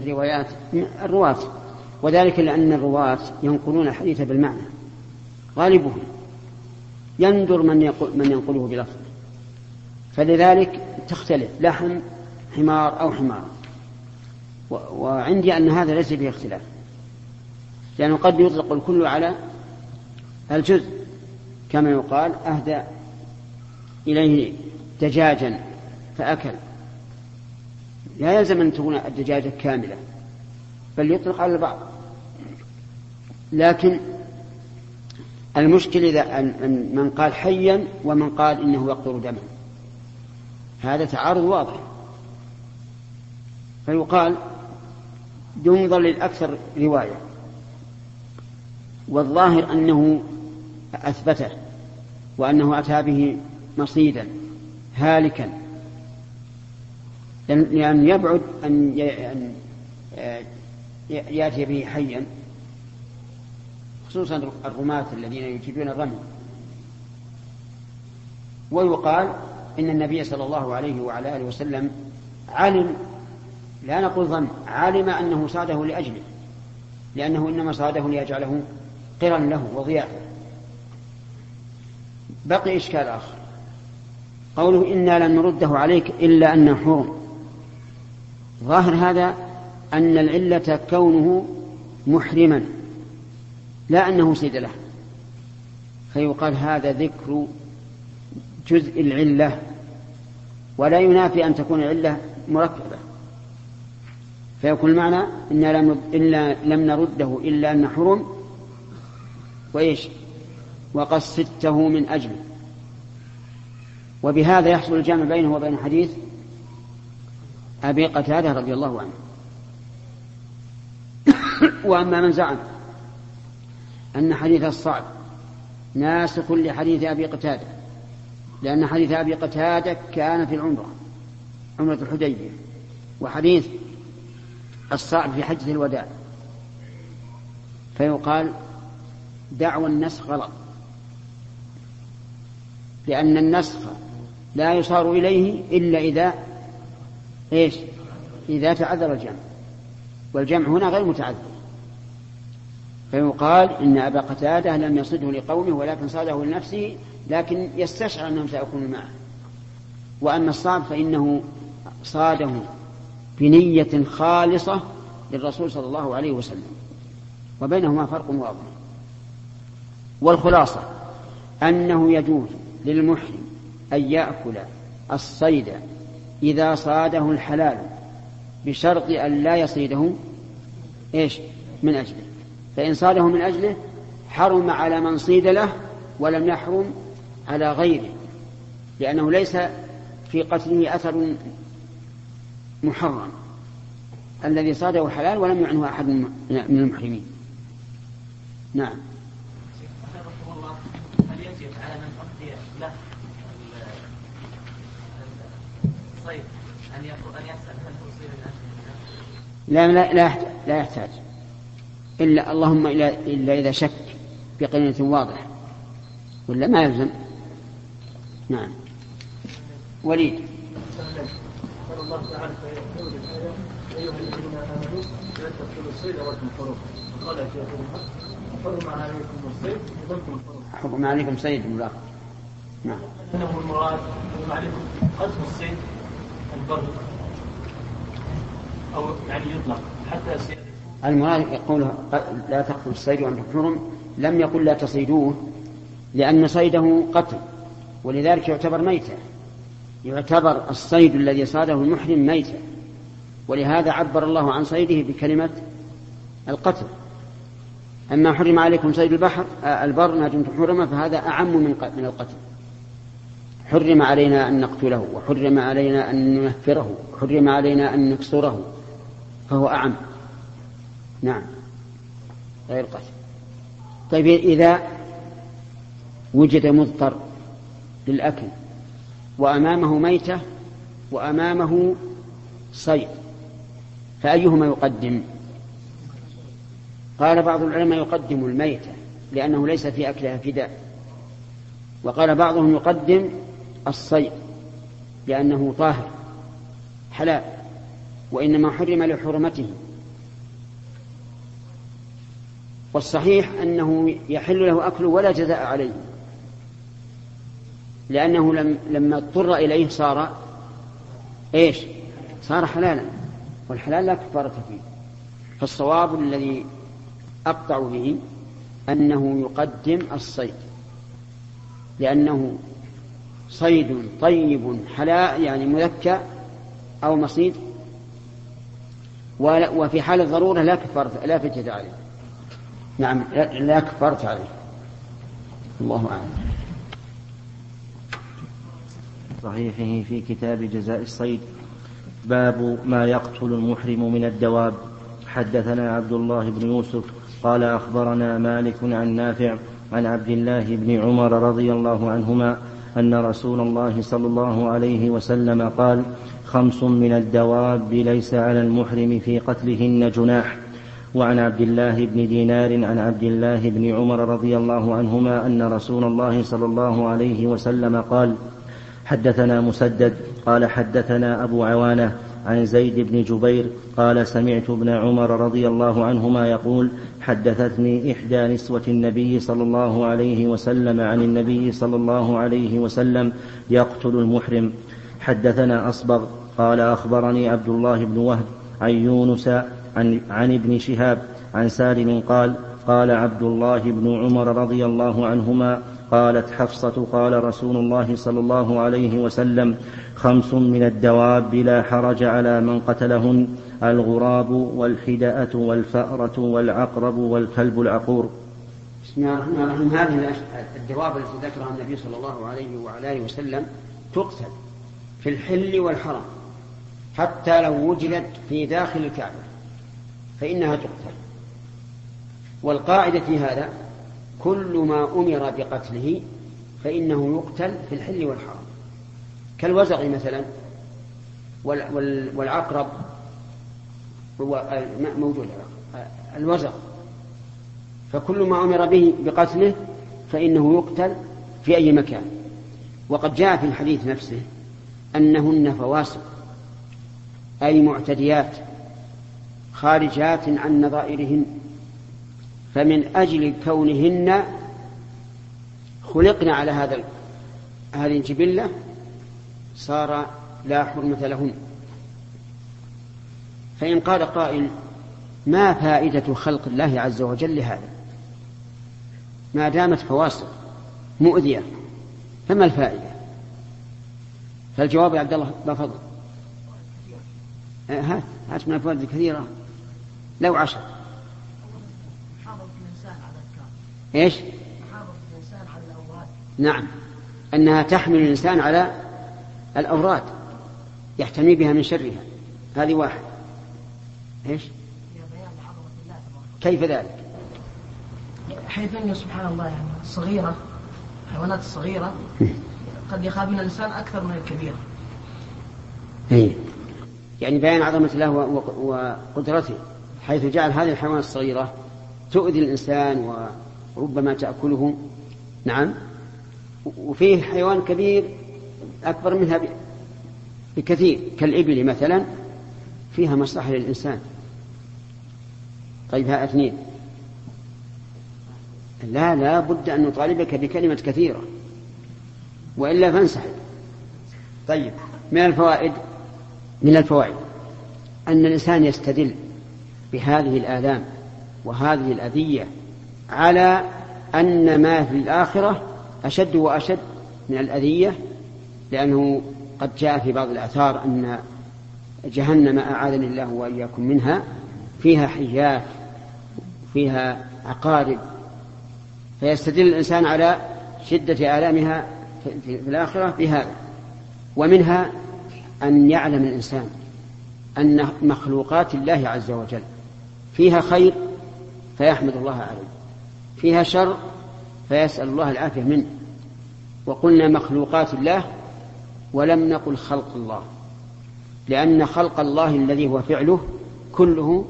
الروايات الرواة. وذلك لأن الرواة ينقلون الحديث بالمعنى غالبهم. يندر من يقول من ينقله بلفظ. فلذلك تختلف لحم حمار أو حمار. وعندي أن هذا ليس فيه اختلاف. لأنه قد يطلق الكل على الجزء. كما يقال أهدى إليه دجاجا فأكل. لا يلزم أن تكون الدجاجة كاملة بل يطلق على البعض. لكن المشكل إذا من قال حيا ومن قال إنه يقطر دما هذا تعارض واضح. فيقال ينظر للأكثر رواية. والظاهر أنه أثبته وأنه أتى به مصيدا هالكا. لأن يبعد أن يأتي به حيا خصوصا الرماة الذين يجيدون الرمي. ويقال إن النبي صلى الله عليه وعلى آله وسلم علم لا نقول ظن علم أنه صاده لأجله لأنه إنما صاده ليجعله قرا له وضيافة بقي إشكال آخر. قوله إنا لن نرده عليك إلا أن حرم. ظاهر هذا أن العلة كونه محرما لا أنه سيد له. فيقال هذا ذكر جزء العلة ولا ينافي أن تكون العلة مركبة. فيكون المعنى إنا لم, إلا لم نرده إلا أن حرم وإيش؟ وقصدته من أجله وبهذا يحصل الجمع بينه وبين حديث أبي قتادة رضي الله عنه. وأما من زعم أن حديث الصعب ناسخ لحديث أبي قتادة لأن حديث أبي قتادة كان في العمرة عمرة الحديبية وحديث الصعب في حجة الوداع. فيقال دعوى النسخ غلط لأن النسخ لا يصار إليه إلا إذا إيش؟ إذا تعذر الجمع. والجمع هنا غير متعذر. فيقال إن أبا قتادة لم يصده لقومه ولكن صاده لنفسه لكن يستشعر أنهم سيكونوا معه. وأما الصعب فإنه صاده بنية خالصة للرسول صلى الله عليه وسلم. وبينهما فرق واضح. والخلاصة أنه يجوز للمحرم أن يأكل الصيد إذا صاده الحلال بشرط أن لا يصيده إيش؟ من أجله. فإن صاده من أجله حرم على من صيد له ولم يحرم على غيره لأنه ليس في قتله أثر محرم. الذي صاده حلال ولم يعنه أحد من المحرمين. نعم هل يجب على من أعطي له الصيد أن أن يسأل هل أصيب لا لا لا لا يحتاج. إلا اللهم إلا, إلا إذا شك بقرينة واضحة. ولا ما يلزم. نعم. وليد. قال الله تعالى في الآية أيها الذين آمنوا لا تقتلوا الصيد وأنتم حرم قال في حرم عليكم الصيد حرم عليكم صيد نعم المراد عليكم قتل الصيد. البر أو يعني يطلق. حتى المراد يقول لا تقتلوا الصيد وأنتم حرم. لم يقل لا تصيدوه لأن صيده قتل ولذلك يعتبر ميتا يعتبر الصيد الذي صاده المحرم ميتا ولهذا عبر الله عن صيده بكلمة القتل. أما حرم عليكم صيد البحر آه، البر ما دمتم حرمة فهذا أعم من من القتل. حرم علينا أن نقتله وحرم علينا أن ننفره وحرم علينا أن نكسره. فهو أعم. نعم. غير قتل طيب إذا وجد مضطر للأكل وأمامه ميتة وأمامه صيد فأيهما يقدم؟ قال بعض العلماء يقدم الميتة لأنه ليس في أكلها فداء. وقال بعضهم يقدم الصيد لأنه طاهر حلال وإنما حرم لحرمته. والصحيح أنه يحل له أكله ولا جزاء عليه لأنه لم لما اضطر إليه صار إيش؟ صار حلالا والحلال لا كفارة فيه. فالصواب الذي أقطع به أنه يقدم الصيد لأنه صيد طيب حلال يعني مذكى أو مصيد. وفي حال الضرورة لا كفارة لا فدية عليه. نعم لا كفارة عليه. الله أعلم. صحيحه في كتاب جزاء الصيد. باب ما يقتل المحرم من الدواب. حدثنا عبد الله بن يوسف قال أخبرنا مالك عن نافع عن عبد الله بن عمر رضي الله عنهما أن رسول الله صلى الله عليه وسلم قال خمس من الدواب ليس على المحرم في قتلهن جناح. وعن عبد الله بن دينار عن عبد الله بن عمر رضي الله عنهما أن رسول الله صلى الله عليه وسلم قال حدثنا مسدد قال حدثنا أبو عوانة عن زيد بن جبير قال سمعت ابن عمر رضي الله عنهما يقول حدثتني إحدى نسوة النبي صلى الله عليه وسلم عن النبي صلى الله عليه وسلم يقتل المحرم. حدثنا أصبغ قال أخبرني عبد الله بن وهب عن يونس عن, عن ابن شهاب عن سالم قال قال عبد الله بن عمر رضي الله عنهما قالت حفصة قال رسول الله صلى الله عليه وسلم خمس من الدواب لا حرج على من قتلهن الغراب والحدأة والفأرة والعقرب والكلب العقور. بسم الله الرحمن الرحيم. هذه الدواب التي ذكرها النبي صلى الله عليه وعلى آله وسلم تقتل في الحل والحرم حتى لو وجدت في داخل الكعبة فإنها تقتل. والقاعدة في هذا كل ما أمر بقتله فإنه يقتل في الحل والحرم كالوزغ مثلا والعقرب هو موجود الوزغ فكل ما أمر به بقتله فإنه يقتل في أي مكان. وقد جاء في الحديث نفسه أنهن فواسق أي معتديات خارجات عن نظائرهن. فمن أجل كونهن خلقنا على هذا هذه الجبلة صار لا حرمة لهن. فإن قال قائل ما فائدة خلق الله عز وجل لهذا؟ ما دامت فواصل مؤذية فما الفائدة؟ فالجواب يا عبد الله بفضل. آه، هات هات من الفوائد الكثيرة. لو عشر. إيش؟ نعم أنها تحمل الإنسان على الأوراد يحتمي بها من شرها هذه واحد إيش؟ كيف ذلك؟ حيث انه سبحان الله يعني الصغيره الحيوانات الصغيره قد يخاف من الإنسان أكثر من الكبيره. اي يعني بيان عظمة الله وقدرته حيث جعل هذه الحيوانات الصغيرة تؤذي الإنسان وربما تأكله. نعم. وفيه حيوان كبير أكبر منها بكثير كالإبل مثلا فيها مصلحة للإنسان. طيب ها أثنين. لا لا بد أن نطالبك بكلمة كثيرة. وإلا فانسحب. طيب من الفوائد؟ من الفوائد. أن الإنسان يستدل بهذه الآلام وهذه الأذية على أن ما في الآخرة أشد وأشد من الأذية لأنه قد جاء في بعض الآثار أن جهنم أعاذني الله وإياكم منها فيها حيات فيها عقارب. فيستدل الإنسان على شدة آلامها في الآخرة بهذا. ومنها أن يعلم الإنسان أن مخلوقات الله عز وجل فيها خير فيحمد الله عليه. فيها شر فيسأل الله العافية منه. وقلنا مخلوقات الله ولم نقل خلق الله لأن خلق الله الذي هو فعله كله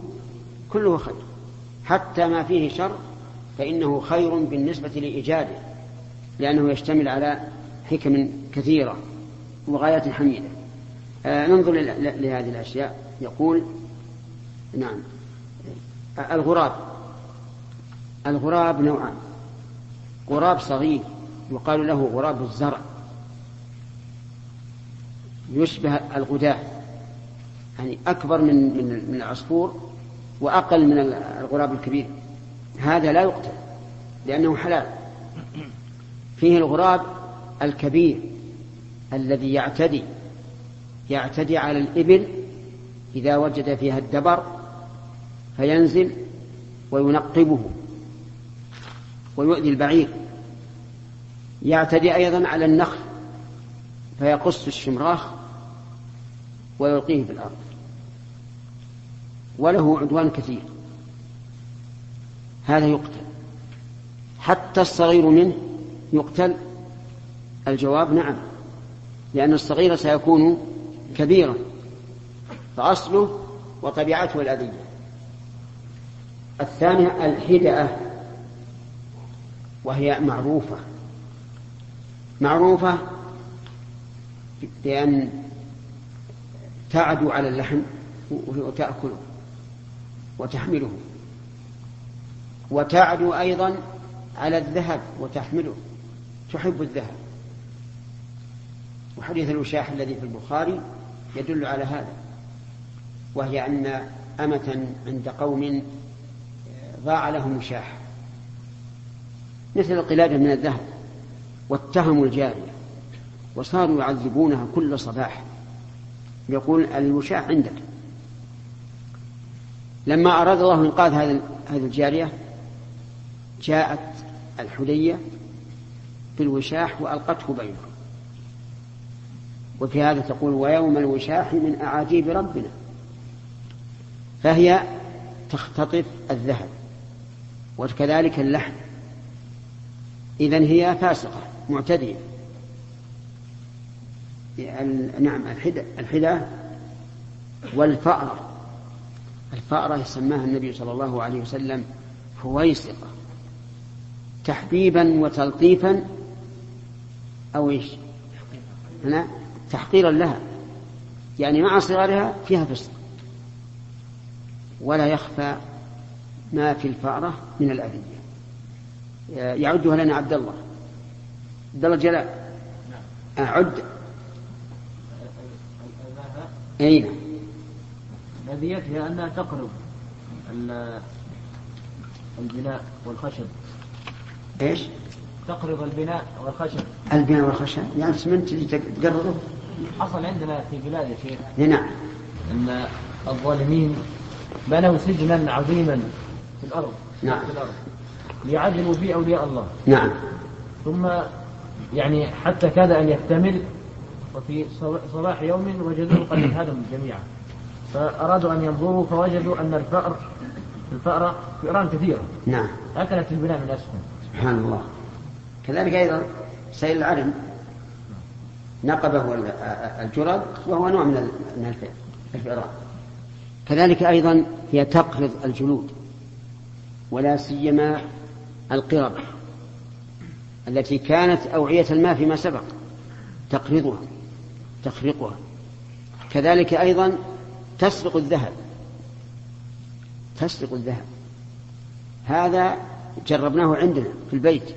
كله خير. حتى ما فيه شر فإنه خير بالنسبة لإيجاده لأنه يشتمل على حكم كثيرة وغايات حميدة. آه ننظر لهذه الأشياء. يقول نعم الغراب. الغراب نوعان. غراب صغير يقال له غراب الزرع. يشبه الغداة. يعني أكبر من من من العصفور وأقل من الغراب الكبير. هذا لا يقتل لأنه حلال. فيه الغراب الكبير الذي يعتدي يعتدي على الإبل إذا وجد فيها الدبر فينزل وينقبه. ويؤذي البعير. يعتدي أيضا على النخل فيقص الشمراخ ويلقيه في الأرض. وله عدوان كثير. هذا يقتل. حتى الصغير منه يقتل؟ الجواب نعم لأن الصغير سيكون كبيرا. فأصله وطبيعته الأذية. الثانية الحدأة وهي معروفة. معروفة بأن تعدو على اللحم وتأكله وتحمله. وتعدو أيضا على الذهب وتحمله. تحب الذهب. وحديث الوشاح الذي في البخاري يدل على هذا. وهي أن أمة عند قوم ضاع لهم وشاح. مثل القلادة من الذهب واتهموا الجارية وصاروا يعذبونها كل صباح. يقول الوشاح عندك. لما أراد الله إنقاذ هذه الجارية جاءت الحلية بالوشاح وألقته بينهم. وفي هذا تقول ويوم الوشاح من أعاجيب ربنا. فهي تختطف الذهب وكذلك اللحم. إذا هي فاسقة معتدية. نعم الحدة والفأرة. الفأرة سماها النبي صلى الله عليه وسلم فويسقة. تحبيبا وتلطيفا أو إيش؟ هنا تحقيرا لها. يعني مع صغارها فيها فسق. ولا يخفى ما في الفأرة من الأذية. يعدها لنا عبد الله. عبد الله جلاء أعد. أين؟ أذيتها أنها تقرب البناء والخشب. إيش؟ تقرب البناء والخشب. البناء والخشب. يعني اسمنت اللي تقربه. حصل عندنا في بلاد يا شيخ. نعم. أن الظالمين بنوا سجنا عظيما في الأرض. نعم. في الأرض. ليعذبوا فيه أولياء الله. نعم. ثم يعني حتى كاد أن يكتمل وفي صباح يوم وجدوه قد انهدم جميعا. فأرادوا أن ينظروا فوجدوا أن الفأر الفأرة فئران كثيرة. نعم. أكلت البناء من أسفل سبحان الله. كذلك أيضا سيل العرم نقبه الجرد وهو نوع من الفئران. كذلك أيضا هي تقرض الجلود ولا سيما القرب التي كانت أوعية الماء فيما سبق تقرضها تخرقها. كذلك أيضا تسرق الذهب تسرق الذهب. هذا جربناه عندنا في البيت.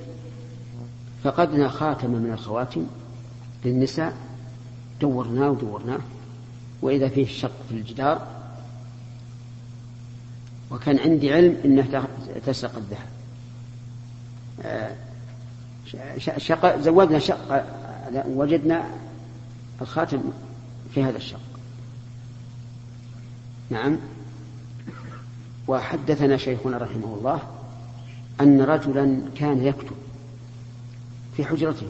فقدنا خاتم من الخواتم للنساء دورناه ودورناه. وإذا فيه شق في الجدار وكان عندي علم انها تسرق الذهب. شق زودنا شق وجدنا الخاتم في هذا الشق. نعم. وحدثنا شيخنا رحمه الله أن رجلا كان يكتب في حجرته.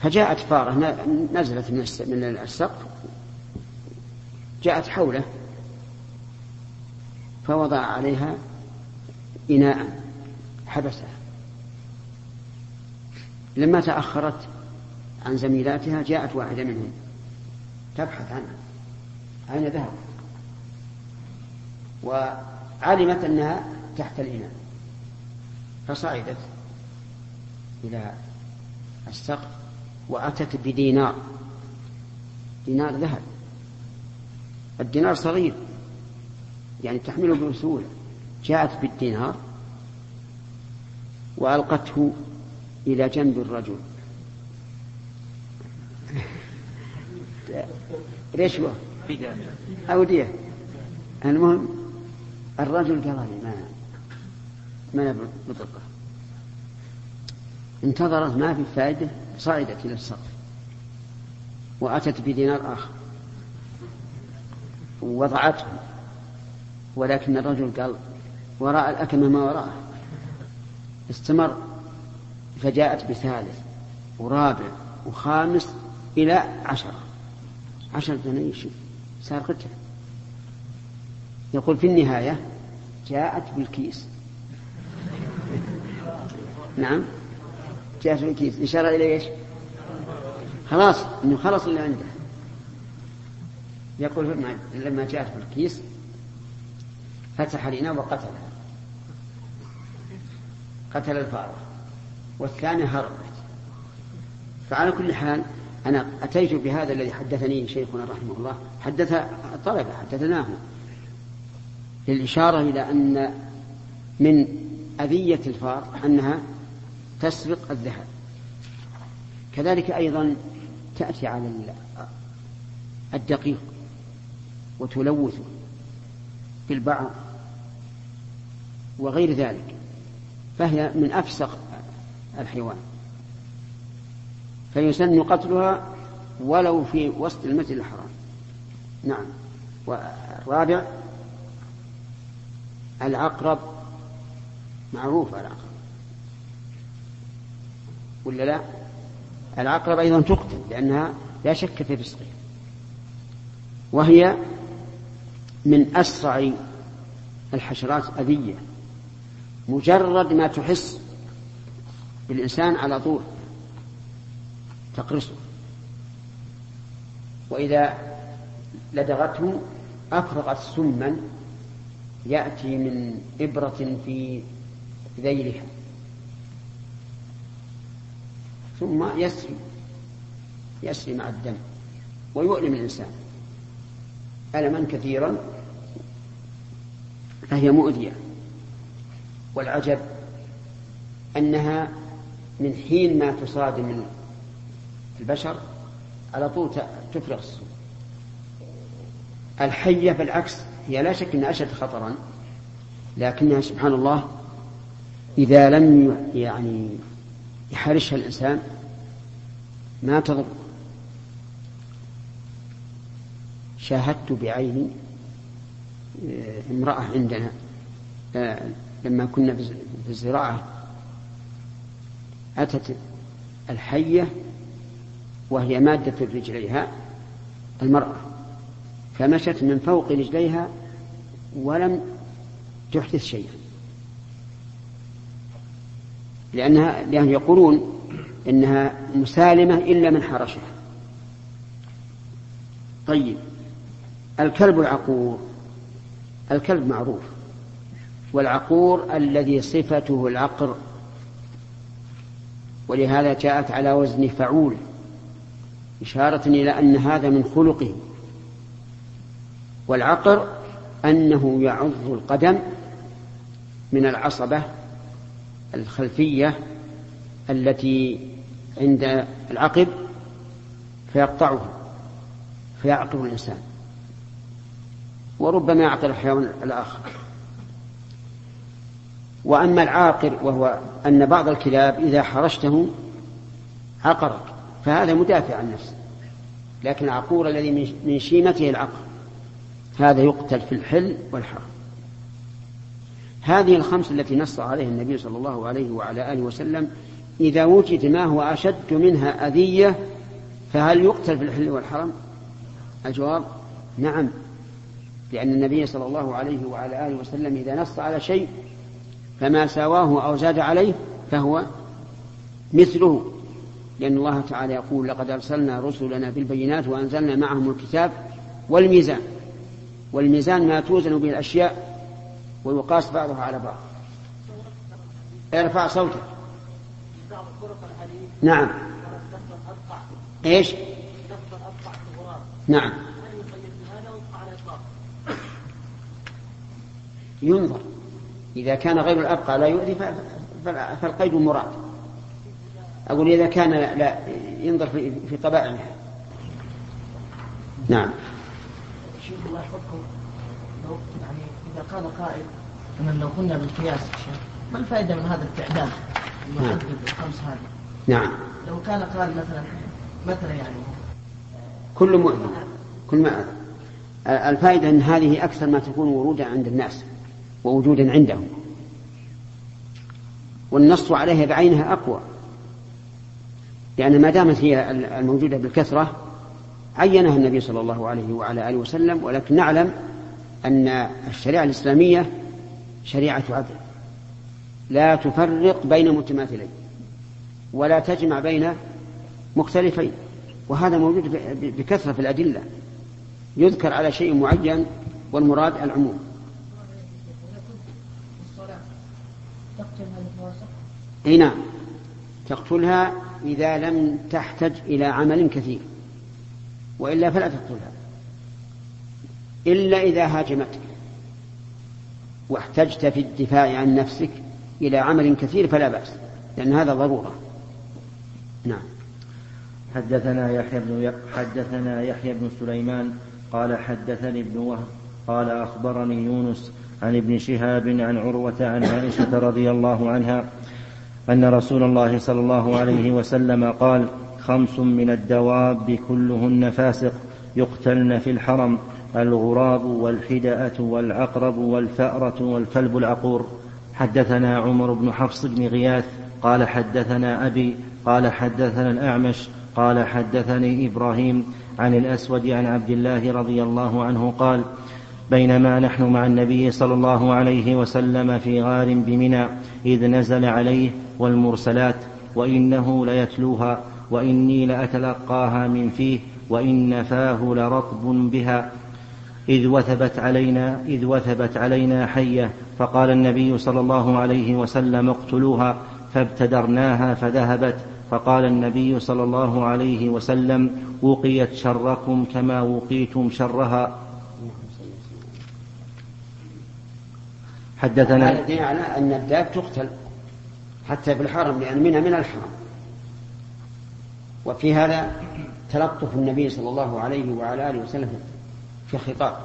فجاءت فارة نزلت من السقف جاءت حوله فوضع عليها إناء. حبسها. لما تأخرت عن زميلاتها جاءت واحدة منهم. تبحث عنها. أين ذهب؟ وعلمت أنها تحت الإناء. فصعدت إلى السقف وأتت بدينار. دينار ذهب. الدينار صغير. يعني تحمله بسهولة جاءت بالدينار. وألقته إلى جنب الرجل. رشوة أو دية المهم الرجل قال لي ما ما بطلقة. انتظرت ما في فائدة صعدت إلى السقف وأتت بدينار آخر. ووضعته ولكن الرجل قال وراء الأكمة ما وراءه. استمر فجاءت بثالث ورابع وخامس إلى عشرة عشرة دنانير صار قتل يقول في النهاية جاءت بالكيس. نعم جاءت بالكيس. إشارة إلى إيش؟ خلاص إنه خلص اللي عنده. يقول لما جاءت بالكيس فتح الإناء وقتلها قتل الفارة والثانية هربت فعلى كل حال أنا أتيت بهذا الذي حدثني شيخنا رحمه الله حدث الطلبة حدثناه للإشارة إلى أن من أذية الفار أنها تسرق الذهب. كذلك أيضا تأتي على الدقيق وتلوثه بالبعض وغير ذلك. فهي من أفسق الحيوان. فيسن قتلها ولو في وسط المسجد الحرام. نعم. والرابع العقرب. معروف العقرب. ولا لا؟ العقرب أيضا تقتل لأنها لا شك في رزقها وهي من أسرع الحشرات أذية مجرد ما تحس بالإنسان على طول تقرصه. وإذا لدغته أفرغت سما يأتي من إبرة في ذيلها. ثم يسري يسري مع الدم ويؤلم الإنسان. ألما كثيرا فهي مؤذية. والعجب أنها من حين ما تصادم البشر على طول تفرغ السوء. الحية بالعكس هي لا شك أنها أشد خطرا لكنها سبحان الله إذا لم يعني يحرشها الإنسان ما تضر. شاهدت بعيني آه، امرأة عندنا آه، لما كنا في الزراعة أتت الحية وهي مادة رجليها المرأة فمشت من فوق رجليها ولم تحدث شيئا. لأنها لأنهم يقولون إنها مسالمة إلا من حرشها. طيب الكلب العقور الكلب معروف. والعقور الذي صفته العقر. ولهذا جاءت على وزن فعول إشارة إلى أن هذا من خلقه. والعقر أنه يعض القدم من العصبة الخلفية التي عند العقب فيقطعه فيعقر الإنسان. وربما يعقر الحيوان الآخر. وأما العاقر وهو أن بعض الكلاب إذا حرشته عقرك فهذا مدافع عن نفسه. لكن العقور الذي من شيمته العقر هذا يقتل في الحل والحرم هذه الخمس التي نص عليها النبي صلى الله عليه وعلى آله وسلم إذا وجد ما هو أشد منها أذية فهل يقتل في الحل والحرم الجواب نعم. لأن النبي صلى الله عليه وعلى آله وسلم إذا نص على شيء فما ساواه أو زاد عليه فهو مثله. لأن الله تعالى يقول لقد أرسلنا رسلنا بالبينات وأنزلنا معهم الكتاب والميزان. والميزان ما توزن به الأشياء ويقاس بعضها على بعض. ارفع صوتك. نعم. إيش؟ نعم. ينظر. إذا كان غير الأبقى لا يؤذي فالقيد مراد. أقول إذا كان لا ينظر في, في طبائعها نعم. شوف الله يحفظكم. لو يعني إذا قال قائل أن لو كنا بالقياس ما الفائدة من هذا التعداد؟ المحدد الخمس هذه. نعم. لو كان قال مثلا مثلا يعني كل مؤذن كل ما الفائدة أن هذه أكثر ما تكون ورودا عند الناس. ووجودا عندهم. والنص عليها بعينها أقوى. لأن ما دامت هي الموجودة بالكثرة عينها النبي صلى الله عليه وعلى آله وسلم ولكن نعلم أن الشريعة الإسلامية شريعة عدل. لا تفرق بين متماثلين ولا تجمع بين مختلفين. وهذا موجود بكثرة في الأدلة. يذكر على شيء معين والمراد العموم. أي نعم. تقتلها إذا لم تحتج إلى عمل كثير وإلا فلا تقتلها. إلا إذا هاجمتك واحتجت في الدفاع عن نفسك إلى عمل كثير فلا بأس لأن هذا ضرورة. نعم. حدثنا يحيى بن حدثنا يحيى بن سليمان قال حدثني ابن وهب قال أخبرني يونس عن ابن شهاب عن عروة عن عائشة رضي الله عنها أن رسول الله صلى الله عليه وسلم قال خمس من الدواب كلهن فاسق يقتلن في الحرم الغراب والحدأة والعقرب والفأرة والكلب العقور. حدثنا عمر بن حفص بن غياث قال حدثنا أبي قال حدثنا الأعمش قال حدثني إبراهيم عن الأسود عن عبد الله رضي الله عنه قال بينما نحن مع النبي صلى الله عليه وسلم في غار بمنى إذ نزل عليه والمرسلات وإنه ليتلوها وإني لأتلقاها من فيه وإن فاه لرطب بها. إذ وثبت علينا إذ وثبت علينا حية فقال النبي صلى الله عليه وسلم اقتلوها فابتدرناها فذهبت. فقال النبي صلى الله عليه وسلم وقيت شركم كما وقيتم شرها. حدثنا على أن الداب تقتل. حتى في الحرم لأن منها من الحرم. وفي هذا تلطف النبي صلى الله عليه وعلى آله وسلم في الخطاب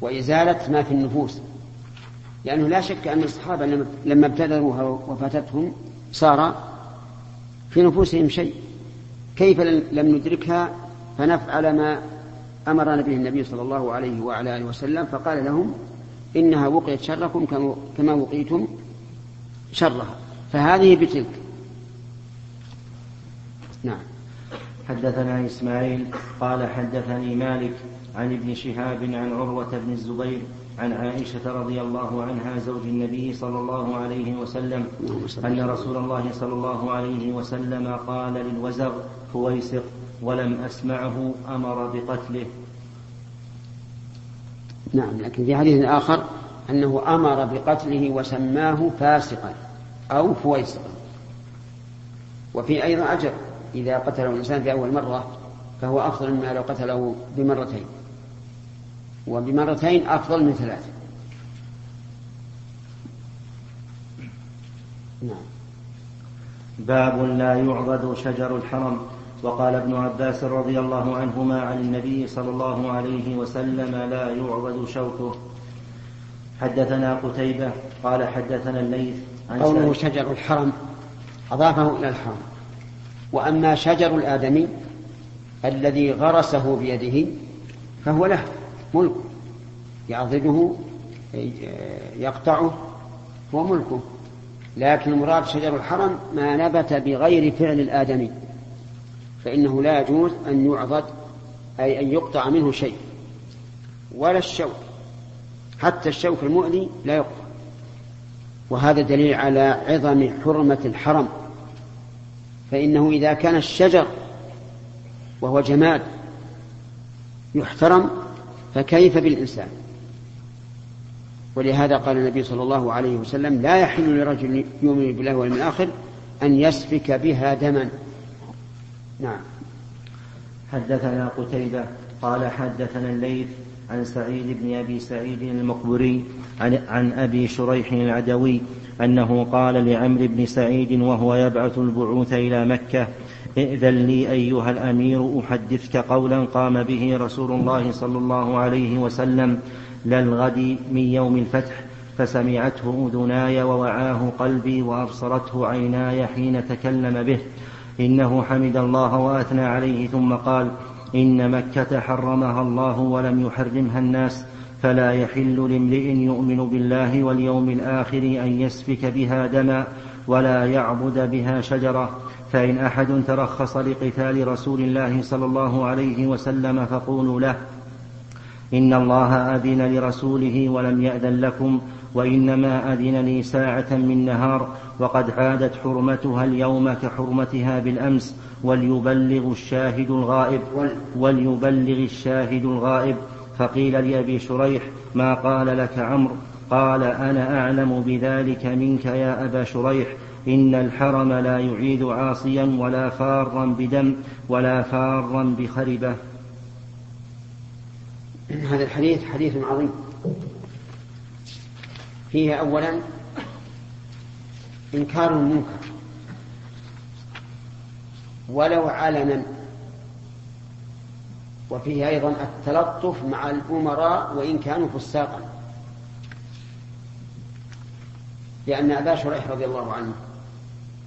وإزالة ما في النفوس. لأنه لا شك أن الصحابة لما ابتدروها وفاتتهم صار في نفوسهم شيء. كيف لم ندركها؟ فنفعل ما أمرنا به النبي صلى الله عليه وعلى آله وسلم فقال لهم إنها وقيت شركم كما وقيتم شرها. فهذه بتلك. نعم. حدثنا إسماعيل قال حدثني مالك عن ابن شهاب عن عروة بن الزبير عن عائشة رضي الله عنها زوج النبي صلى الله عليه وسلم أن رسول الله صلى الله عليه وسلم قال للوزغ فويسق ولم أسمعه أمر بقتله. نعم لكن في حديث آخر أنه أمر بقتله وسماه فاسقا أو فويسقا. وفي أيضا أجر إذا قتله الإنسان في أول مرة فهو أفضل مما لو قتله بمرتين. وبمرتين أفضل من ثلاث. نعم. باب لا يعضد شجر الحرم. وقال ابن عباس رضي الله عنهما عن النبي صلى الله عليه وسلم لا يعضد شوكه. حدثنا قتيبة قال حدثنا الليث عن قوله شجر الحرم أضافه إلى الحرم. وأما شجر الآدمي الذي غرسه بيده فهو له ملك يعضده يقطعه هو ملكه. لكن المراد شجر الحرم ما نبت بغير فعل الآدمي فإنه لا يجوز أن يعضد أي أن يقطع منه شيء ولا الشوك. حتى الشوك المؤذي لا يقطع وهذا دليل على عظم حرمة الحرم. فإنه إذا كان الشجر وهو جماد يحترم فكيف بالإنسان؟ ولهذا قال النبي صلى الله عليه وسلم لا يحل لرجل يؤمن بالله واليوم الآخر أن يسفك بها دما. نعم. حدثنا قتيبة قال حدثنا الليث عن سعيد بن أبي سعيد المقبري عن, عن أبي شريح العدوي أنه قال لعمرو بن سعيد وهو يبعث البعوث إلى مكة ائذن لي أيها الأمير أحدثك قولا قام به رسول الله صلى الله عليه وسلم للغد من يوم الفتح فسمعته أذناي ووعاه قلبي وأبصرته عيناي حين تكلم به إنه حمد الله وأثنى عليه ثم قال إن مكة حرمها الله ولم يحرمها الناس فلا يحل لامرئ يؤمن بالله واليوم الآخر أن يسفك بها دما ولا يعبد بها شجرة فإن أحد ترخص لقتال رسول الله صلى الله عليه وسلم فقولوا له إن الله أذن لرسوله ولم يأذن لكم وإنما أذن لي ساعة من نهار وقد عادت حرمتها اليوم كحرمتها بالأمس وليبلغ الشاهد الغائب وليبلغ الشاهد الغائب. فقيل لأبي شريح ما قال لك عمرو؟ قال أنا أعلم بذلك منك يا أبا شريح إن الحرم لا يعيد عاصيا ولا فارا بدم ولا فارا بخربة. هذا الحديث حديث عظيم. فيه أولا إنكار المنكر. ولو علنا. وفيه أيضا التلطف مع الأمراء وإن كانوا فساقا. لأن أبا شريح رضي الله عنه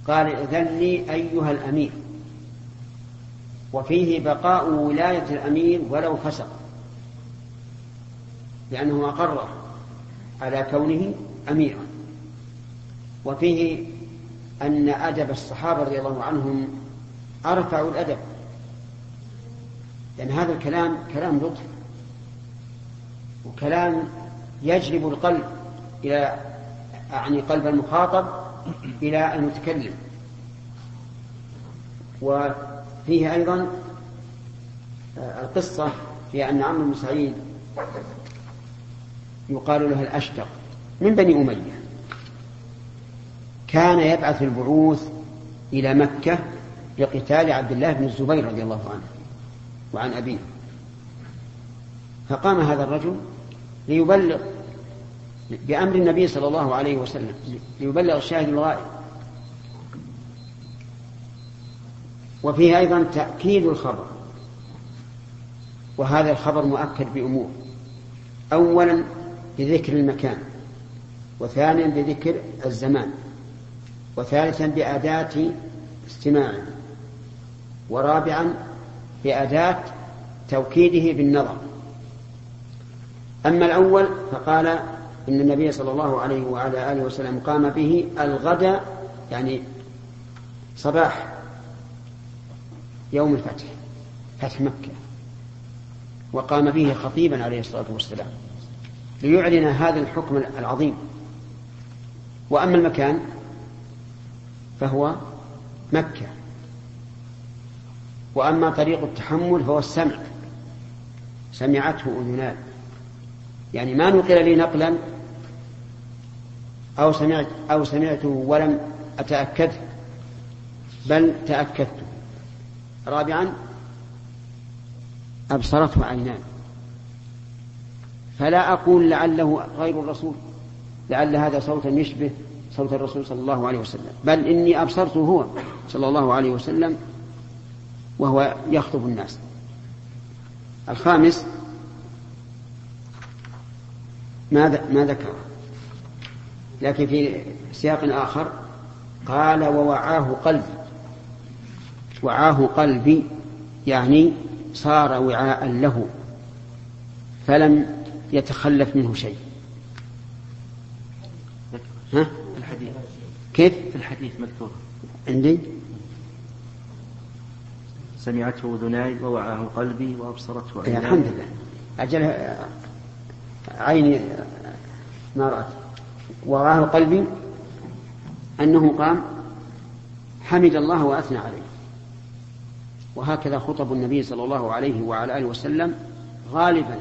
قال إذن لي أيها الأمير. وفيه بقاء ولاية الأمير ولو فسق. لأنه أقر على كونه أميرا وفيه أن أدب الصحابة رضي الله عنهم أرفع الأدب. لأن هذا الكلام كلام لطف وكلام يجلب القلب إلى يعني قلب المخاطب إلى المتكلم. وفيه أيضا القصة في أن عمرو بن سعيد يقال له الأشتق من بني أمية. كان يبعث البعوث إلى مكة لقتال عبد الله بن الزبير رضي الله عنه وعن أبيه. فقام هذا الرجل ليبلغ بأمر النبي صلى الله عليه وسلم ليبلغ الشاهد الغائب. وفيه أيضا تأكيد الخبر. وهذا الخبر مؤكد بأمور. أولا بذكر المكان وثانيا بذكر الزمان. وثالثا بأداة استماع ورابعا بأداة توكيده بالنظر. أما الأول فقال إن النبي صلى الله عليه وعلى آله وسلم قام به الغد يعني صباح يوم الفتح فتح مكة وقام به خطيبا عليه الصلاة والسلام ليعلن هذا الحكم العظيم. وأما المكان فهو مكة. وأما طريق التحمل فهو السمع. سمعته أذنان يعني ما نقل لي نقلا أو سمعت أو سمعته ولم أتأكد بل تأكدت. رابعا أبصرته عينان فلا أقول لعله غير الرسول لعل هذا صوتا يشبه صوت الرسول صلى الله عليه وسلم. بل إني أبصرته هو صلى الله عليه وسلم وهو يخطب الناس. الخامس ما ما ذكر. لكن في سياق آخر قال ووعاه قلبي. وعاه قلبي يعني صار وعاء له فلم يتخلف منه شيء. ها؟ كيف؟ في الحديث مذكور. عندي؟ سمعته أذناي ووعاه قلبي وأبصرته عيناي. الحمد لله. أجل عيني ما رأت. وراه قلبي أنه قام حمد الله وأثنى عليه. وهكذا خطب النبي صلى الله عليه وعلى آله وسلم غالبا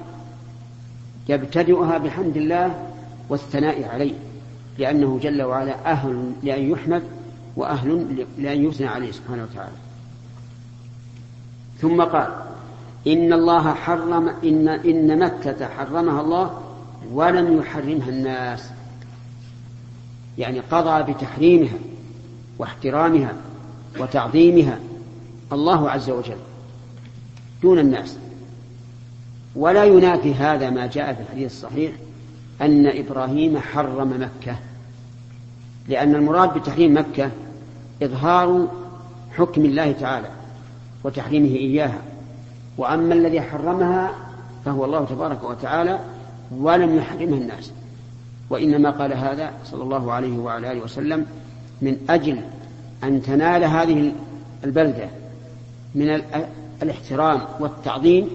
يبتدئها بحمد الله والثناء عليه. لأنه جل وعلا أهل لأن يحمد وأهل لأن يثنى عليه سبحانه وتعالى. ثم قال إن الله حرم إن إن مكة حرمها الله ولم يحرمها الناس. يعني قضى بتحريمها واحترامها وتعظيمها الله عز وجل دون الناس. ولا ينافي هذا ما جاء في الحديث الصحيح أن إبراهيم حرم مكة. لأن المراد بتحريم مكة إظهار حكم الله تعالى وتحريمه إياها. وأما الذي حرمها فهو الله تبارك وتعالى ولم يحرمها الناس. وإنما قال هذا صلى الله عليه وعلى آله وسلم من أجل أن تنال هذه البلدة من الاحترام والتعظيم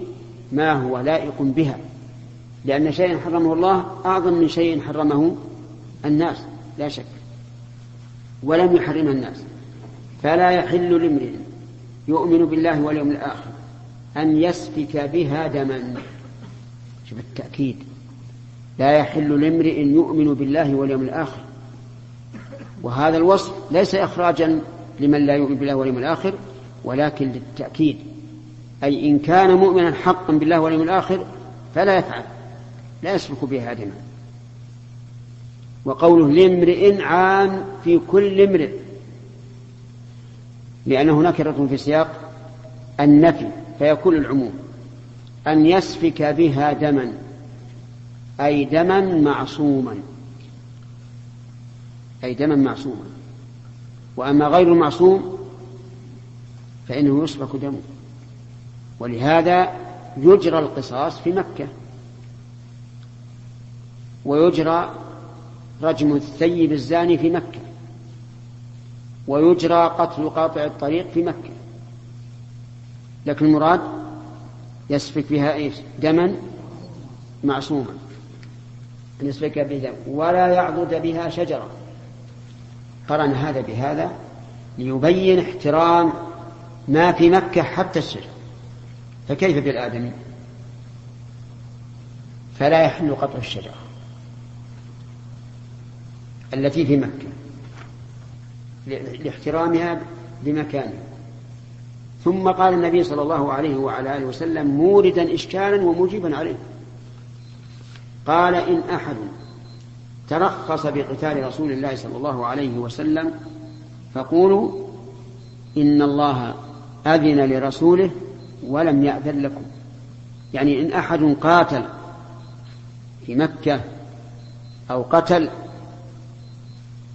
ما هو لائق بها. لأن شيئا حرمه الله أعظم من شيء حرمه الناس لا شك. ولم يحرمها الناس. فلا يحل لامرئ يؤمن بالله واليوم الآخر أن يسفك بها دما. شوف التأكيد. لا يحل لامرئ يؤمن بالله واليوم الآخر. وهذا الوصف ليس إخراجا لمن لا يؤمن بالله واليوم الآخر ولكن للتأكيد. أي إن كان مؤمنا حقا بالله واليوم الآخر فلا يفعل لا يسفك بها دما. وقوله لامرئ عام في كل امرئ. لأنه نكرة في سياق النفي فيكون العموم. أن يسفك بها دما أي دما معصوما. أي دما معصوما. وأما غير المعصوم فإنه يسفك دمه. ولهذا يجرى القصاص في مكة. ويجرى رجم الثيب الزاني في مكة. ويجرى قتل قاطع الطريق في مكة. لكن المراد يسفك بها إيش؟ دما معصوما. أن يسفك به دم ولا يعضد بها شجرة. قرن هذا بهذا ليبين احترام ما في مكة حتى الشجر فكيف بالآدمي؟ فلا يحل قطع الشجرة. التي في مكة. لاحترامها بمكانها. ثم قال النبي صلى الله عليه وعلى آله وسلم موردا إشكالا ومجيبا عليه. قال إن أحد ترخص بقتال رسول الله صلى الله عليه وسلم فقولوا إن الله أذن لرسوله ولم يأذن لكم. يعني إن أحد قاتل في مكة أو قتل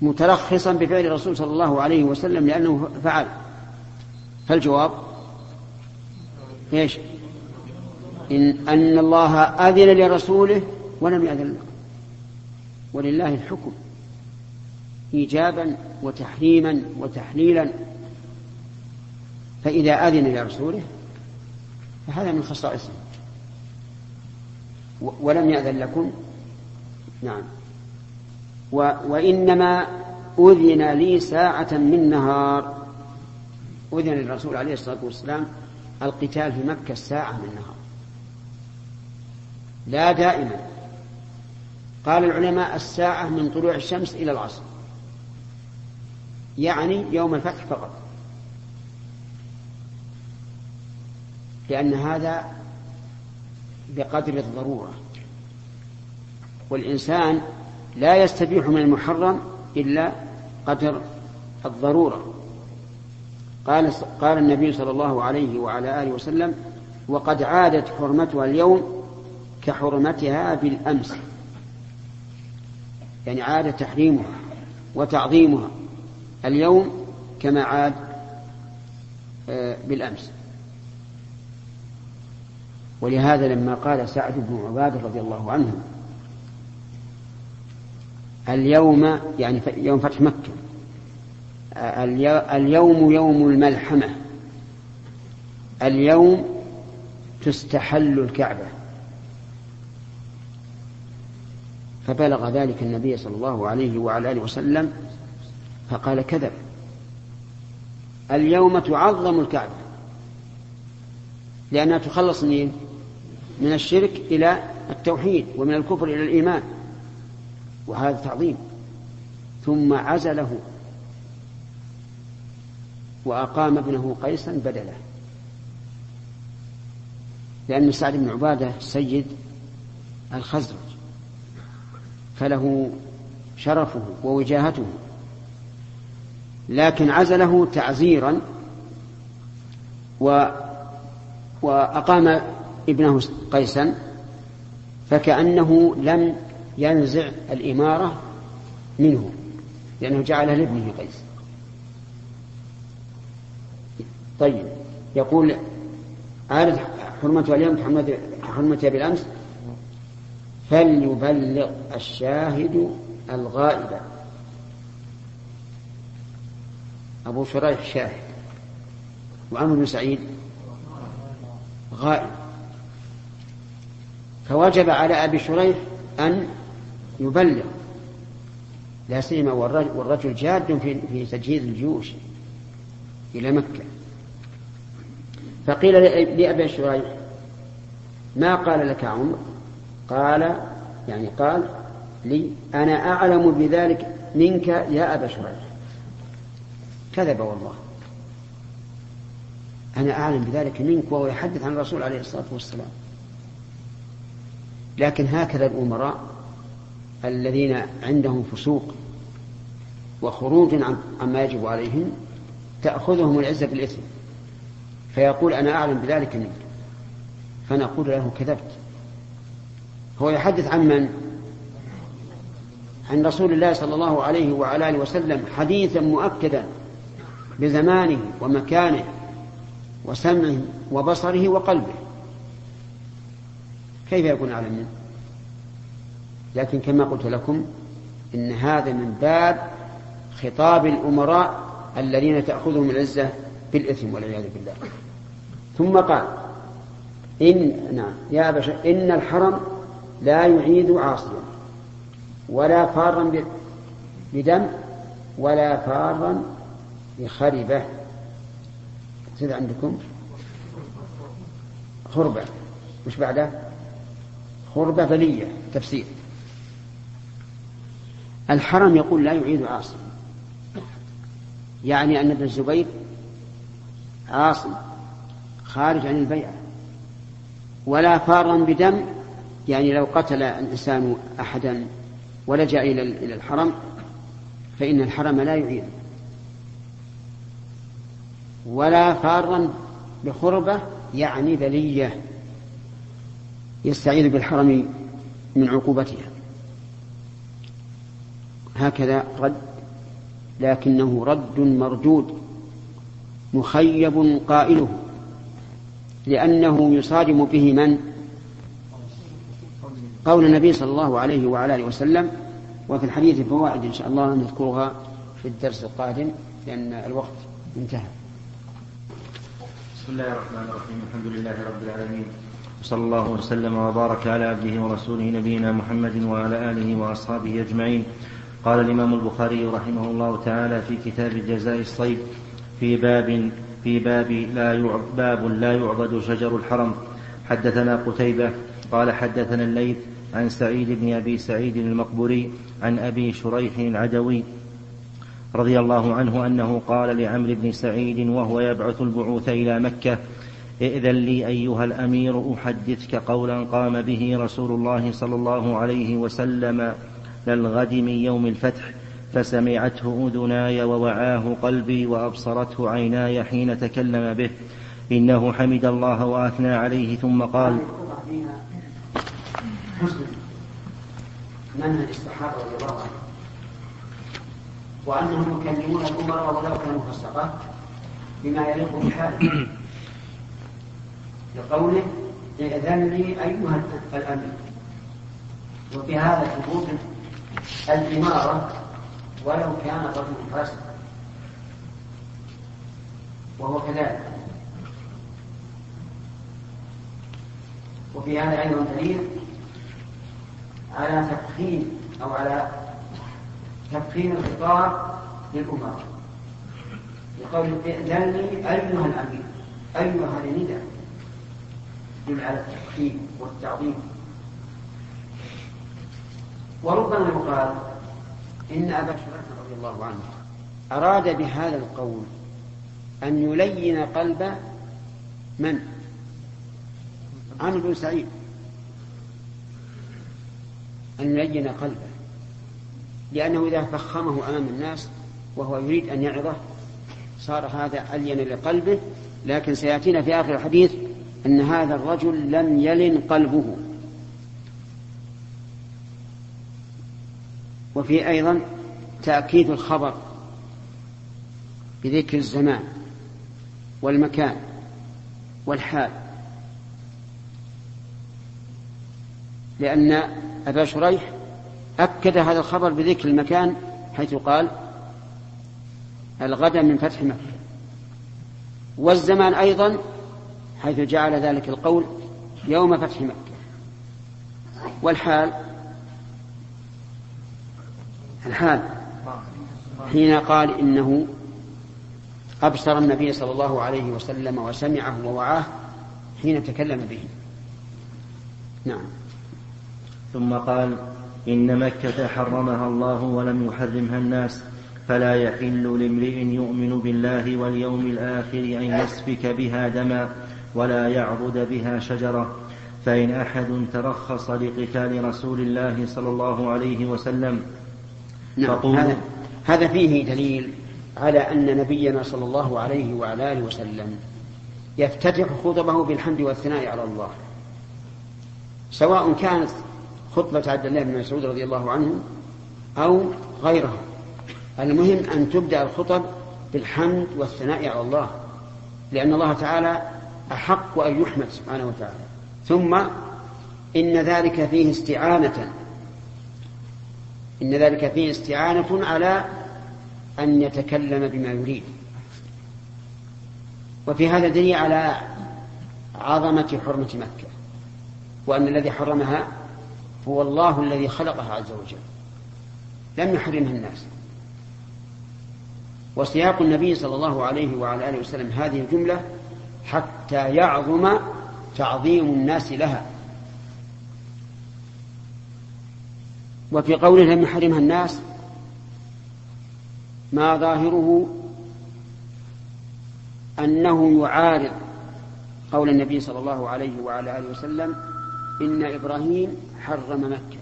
مترخصا بفعل الرسول صلى الله عليه وسلم لأنه فعل. فالجواب إيش؟ إن أن الله أذن لرسوله ولم يأذن لكم ولله الحكم. إيجابا وتحريما وتحليلا. فإذا أذن لرسوله فهذا من خصائصه. ولم يأذن لكم؟ نعم. و وإنما أذن لي ساعة من نهار. أذن للرسول عليه الصلاة والسلام القتال في مكة ساعة من نهار. لا دائما. قال العلماء الساعة من طلوع الشمس إلى العصر. يعني يوم الفتح فقط. لأن هذا بقدر الضرورة. والإنسان لا يستبيح من المحرم إلا قدر الضرورة. قال قال النبي صلى الله عليه وعلى آله وسلم وقد عادت حرمتها اليوم كحرمتها بالأمس. يعني عاد تحريمها وتعظيمها اليوم كما عاد آه، بالأمس. ولهذا لما قال سعد بن عبادة رضي الله عنه اليوم يعني يوم فتح مكة. اليوم يوم الملحمة. اليوم تستحل الكعبة. فبلغ ذلك النبي صلى الله عليه وعلى آله وسلم فقال كذب. اليوم تعظم الكعبة. لأنها تخلص من من الشرك إلى التوحيد ومن الكفر إلى الإيمان. وهذا تعظيم. ثم عزله وأقام ابنه قيسا بدله. لأن سعد بن عبادة سيد الخزرج. فله شرفه ووجاهته. لكن عزله تعزيرا و وأقام ابنه قيسا فكأنه لم ينزع الإمارة منه لأنه جعلها لابنه قيس. طيب يقول عادت حرمتها اليوم كحرمتها بالأمس فليبلغ الشاهد الغائب. أبو شريح شاهد وعمر بن سعيد غائب. فوجب على أبي شريح أن يبلغ. لا سيما والرجل جاد في في تجهيز الجيوش إلى مكة. فقيل لأبي شريح ما قال لك عمر قال يعني قال لي أنا أعلم بذلك منك يا أبا شريح. كذب والله. أنا أعلم بذلك منك وهو يحدث عن الرسول عليه الصلاة والسلام. لكن هكذا الأمراء الذين عندهم فسوق وخروج عما يجب عليهم تأخذهم العزة بالإثم. فيقول أنا أعلم بذلك منك. فنقول له كذبت. هو يحدث عن من؟ عن رسول الله صلى الله عليه وعلى آله وسلم حديثا مؤكدا بزمانه ومكانه وسمعه وبصره وقلبه. كيف يكون أعلم منه؟ لكن كما قلت لكم إن هذا من باب خطاب الأمراء الذين تأخذهم العزة بالإثم والعياذ بالله. ثم قال إن نعم يا بشر إن الحرم لا يعيد عاصيا ولا فارا بدم ولا فارا بخربة. زيد عندكم. خربة. مش بعده؟ خربة بلية تفسير. الحرم يقول لا يعيد عاصم. يعني أن ابن الزبير عاصم خارج عن البيعة. ولا فارا بدم يعني لو قتل الإنسان أحدا ولجأ إلى الحرم فإن الحرم لا يعيد. ولا فارا بخربة يعني بلية يستعيذ بالحرم من عقوبتها. هكذا رد لكنه رد مردود مخيب قائله لأنه يصادم به من؟ قول النبي صلى الله عليه وعلى آله وسلم وفي الحديث فوائد إن شاء الله نذكرها في الدرس القادم لأن الوقت انتهى. بسم الله الرحمن الرحيم الحمد لله رب العالمين وصلى الله وسلم وبارك على عبده ورسوله نبينا محمد وعلى آله وأصحابه أجمعين. قال الإمام البخاري رحمه الله تعالى في كتاب جزاء الصيد في باب في باب لا باب لا يعبد شجر الحرم. حدثنا قتيبة قال حدثنا الليث عن سعيد بن أبي سعيد المقبوري عن أبي شريح العدوي رضي الله عنه أنه قال لعمرو بن سعيد وهو يبعث البعوث إلى مكة ائذن لي أيها الأمير أحدثك قولا قام به رسول الله صلى الله عليه وسلم للغد من يوم الفتح فسمعته أذناي ووعاه قلبي وأبصرته عيناي حين تكلم به. إنه حمد الله وأثنى عليه ثم قال من الصحابة رضي الله عنه وأنهم يكلمون الأمراء ولو كانوا فسقة بما يليق بحاله. لقوله ائذن لي أيها الأمير وفي هذا ثبوت الإمارة ولو كان الرجل فاسقا وهو كذلك. وفي هذا أيضا دليل على تفخيم أو على تفخيم الخطاب للأمراء. يقول ائذن لي أيها الأمير أيها النداء. يدل على التفخيم والتعظيم. وربما يقال إن أبا رضي الله عنه أراد بهذا القول أن يلين قلب من؟ عامر بن سعيد. أن يلين قلبه. لأنه إذا فخمه أمام الناس وهو يريد أن يعظه صار هذا ألين لقلبه لكن سيأتينا في آخر الحديث أن هذا الرجل لم يلن قلبه. وفي أيضا تأكيد الخبر بذكر الزمان والمكان والحال. لأن أبا شريح أكد هذا الخبر بذكر المكان حيث قال الغد من فتح مكة. والزمان أيضا حيث جعل ذلك القول يوم فتح مكة. والحال الحال حين قال إنه أبصر النبي صلى الله عليه وسلم وسمعه ووعاه حين تكلم به. نعم. ثم قال إن مكة حرمها الله ولم يحرمها الناس فلا يحل لامرئ يؤمن بالله واليوم الآخر أن يسفك بها دما ولا يعبد بها شجرة فإن أحد ترخص لقتال رسول الله صلى الله عليه وسلم نعم. هذا, هذا فيه دليل على أن نبينا صلى الله عليه وعلى آله وسلم يفتتح خطبه بالحمد والثناء على الله. سواء كانت خطبة عبد الله بن مسعود رضي الله عنه أو غيرها. المهم أن تبدأ الخطب بالحمد والثناء على الله لأن الله تعالى أحق أن يحمد سبحانه وتعالى. ثم إن ذلك فيه استعانة إن ذلك فيه استعانة على أن يتكلم بما يريد. وفي هذا دليل على عظمة حرمة مكة وأن الذي حرمها هو الله الذي خلقها عز وجل. لم يحرمها الناس. وسياق النبي صلى الله عليه وعلى آله وسلم هذه الجملة حتى يعظم تعظيم الناس لها. وفي قوله لم يحرمها الناس ما ظاهره أنه يعارض قول النبي صلى الله عليه وعلى آله وسلم إن إبراهيم حرم مكة.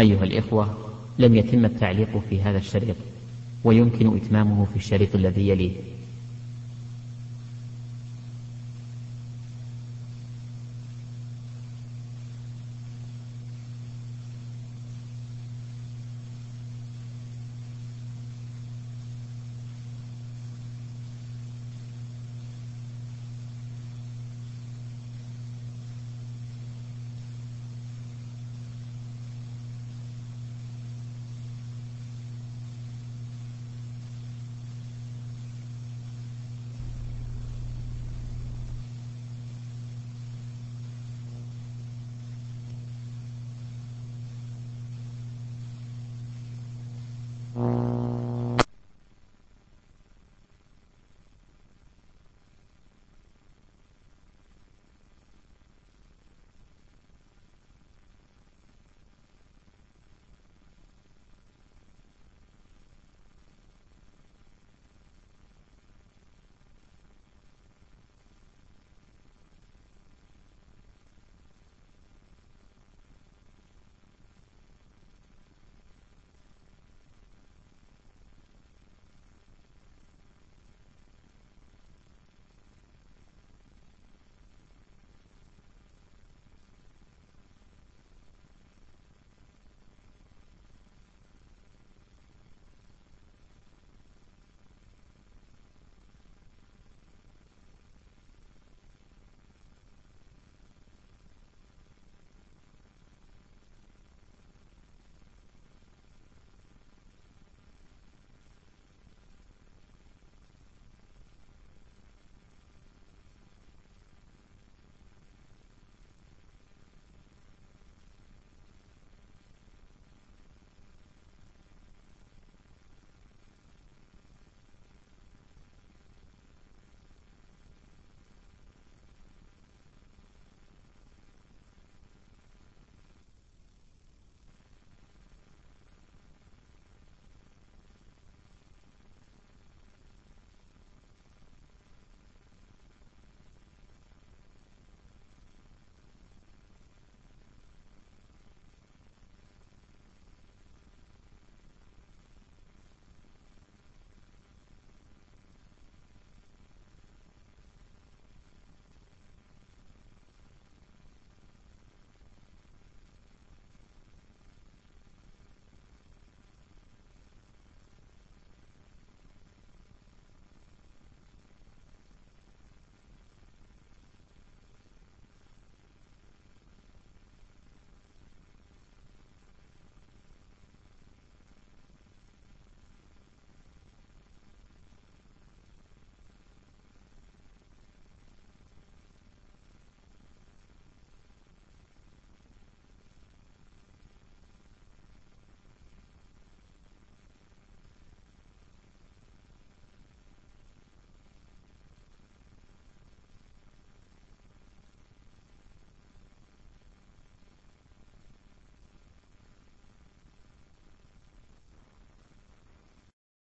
أيها الإخوة لم يتم التعليق في هذا الشريط ويمكن إتمامه في الشريط الذي يليه.